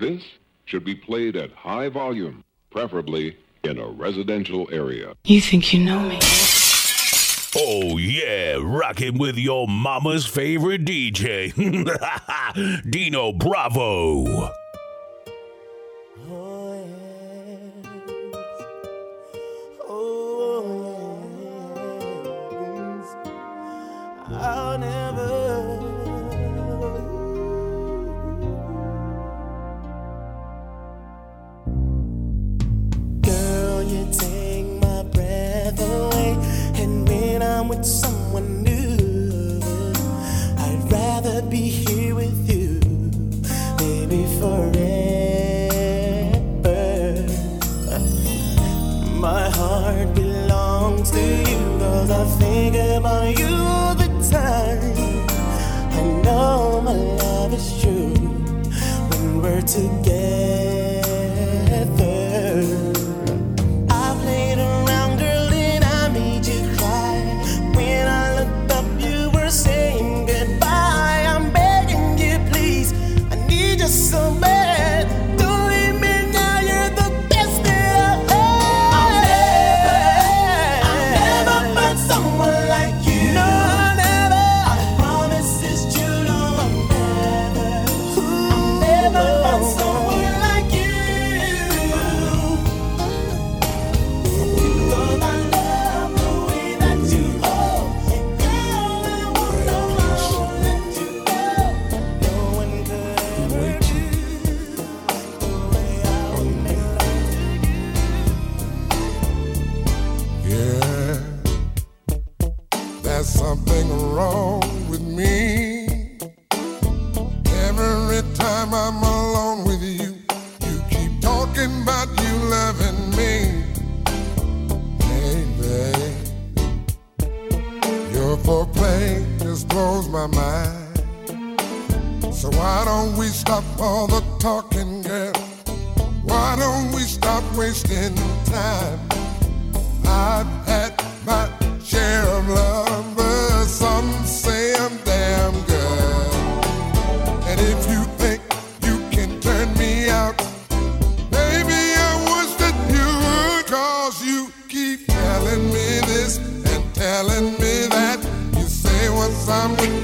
This should be played at high volume, preferably in a residential area. You think you know me? Oh, yeah, rocking with your mama's favorite DJ, Dino Bravo. someone new. There's something wrong with me. Every time I'm alone with you, you keep talking about you loving me. Hey, your foreplay just blows my mind. So why don't we stop all the talking, girl? Why don't we stop wasting time? I time with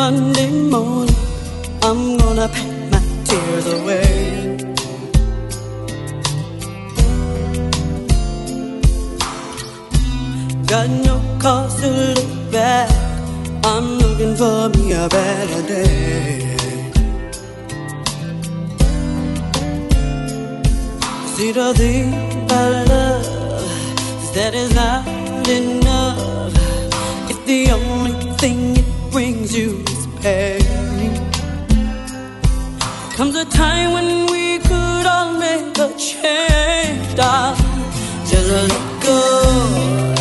Monday morning, I'm gonna pack my tears away. Got no cause to look back. I'm looking for me a better day. See the thing about love is that it's not enough. If the only thing it brings you pain. Comes a time when we could all make a change, darling. Just let go.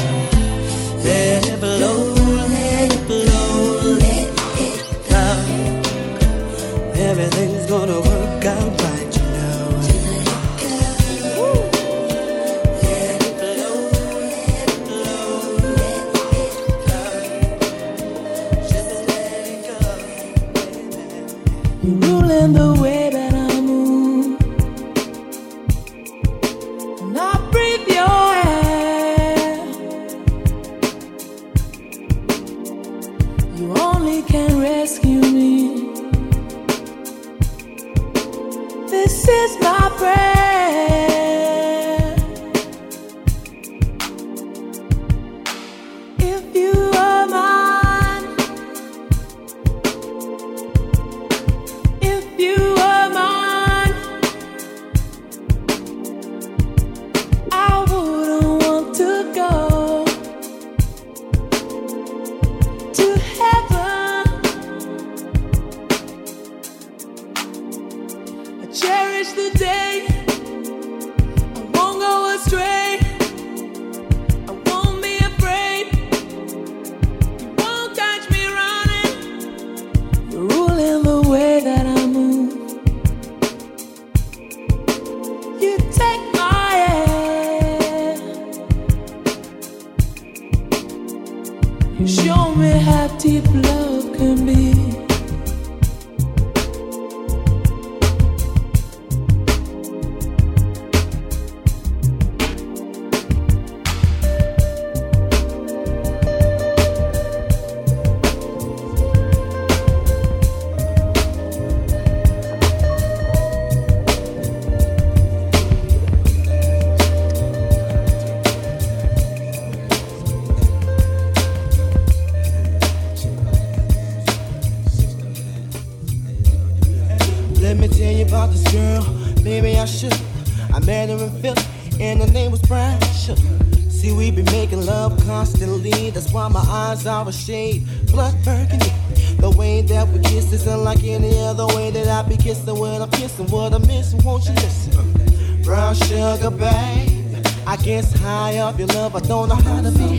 You're ruling the way can be. And her name was Brown Sugar. See, we be making love constantly. That's why my eyes are a shade blood burgundy. The way that we kiss isn't like any other way that I be kissing when I'm kissing. What I'm missing, won't you listen? Brown sugar, babe. I guess high off your love, I don't know how to behave.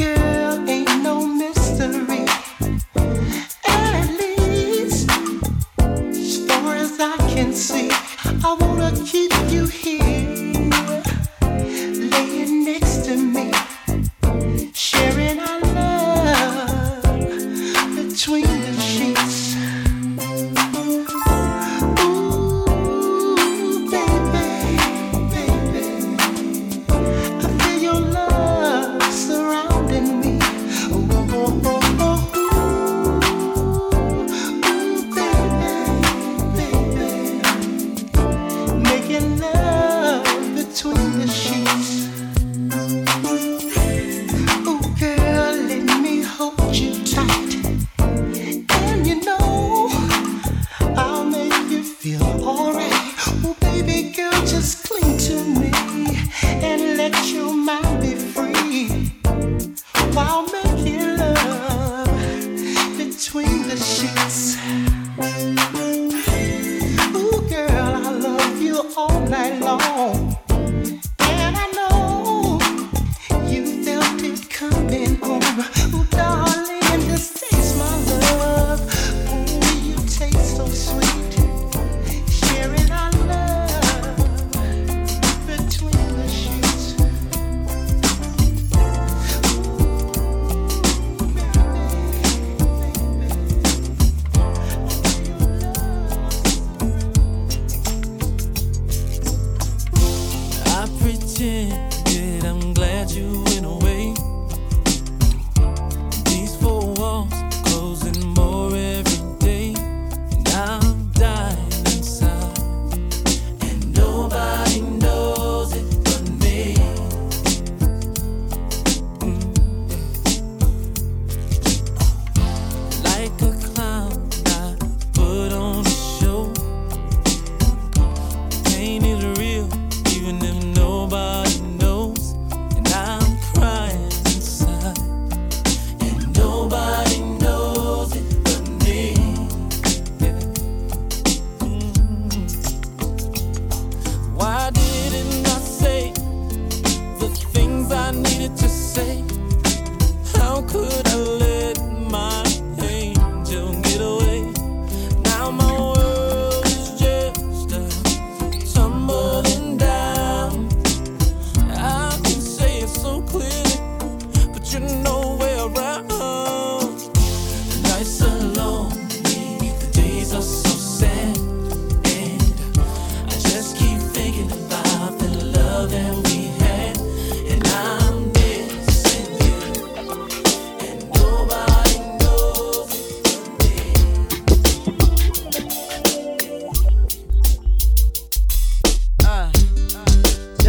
Hey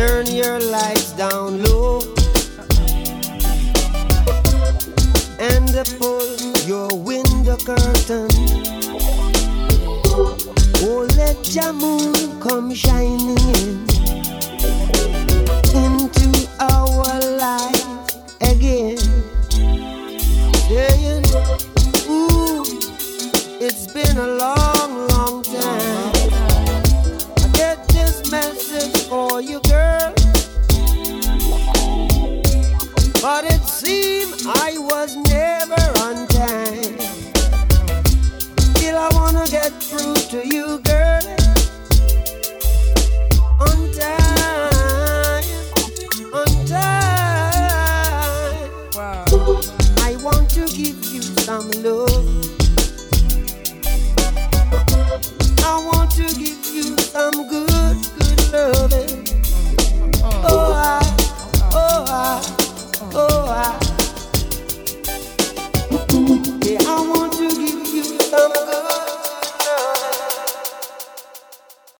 your lights down low and pull your window curtain. Oh, let your moon come shining in into our life again. Saying, ooh, it's been a long